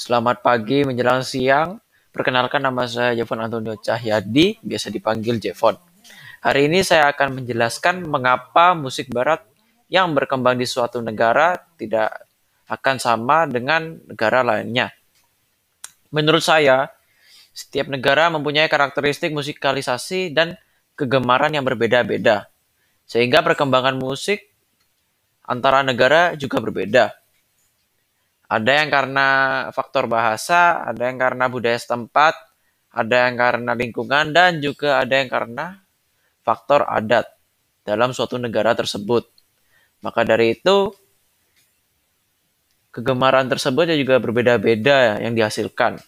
Selamat pagi menjelang siang. Perkenalkan nama saya Jevon Antonio Cahyadi, biasa dipanggil Jevon. Hari ini saya akan menjelaskan mengapa musik barat yang berkembang di suatu negara tidak akan sama dengan negara lainnya. Menurut saya, setiap negara mempunyai karakteristik musikalisasi dan kegemaran yang berbeda-beda. Sehingga perkembangan musik antara negara juga berbeda. Ada yang karena faktor bahasa, ada yang karena budaya setempat, ada yang karena lingkungan, dan juga ada yang karena faktor adat dalam suatu negara tersebut. Maka dari itu, kegemaran tersebut juga berbeda-beda yang dihasilkan.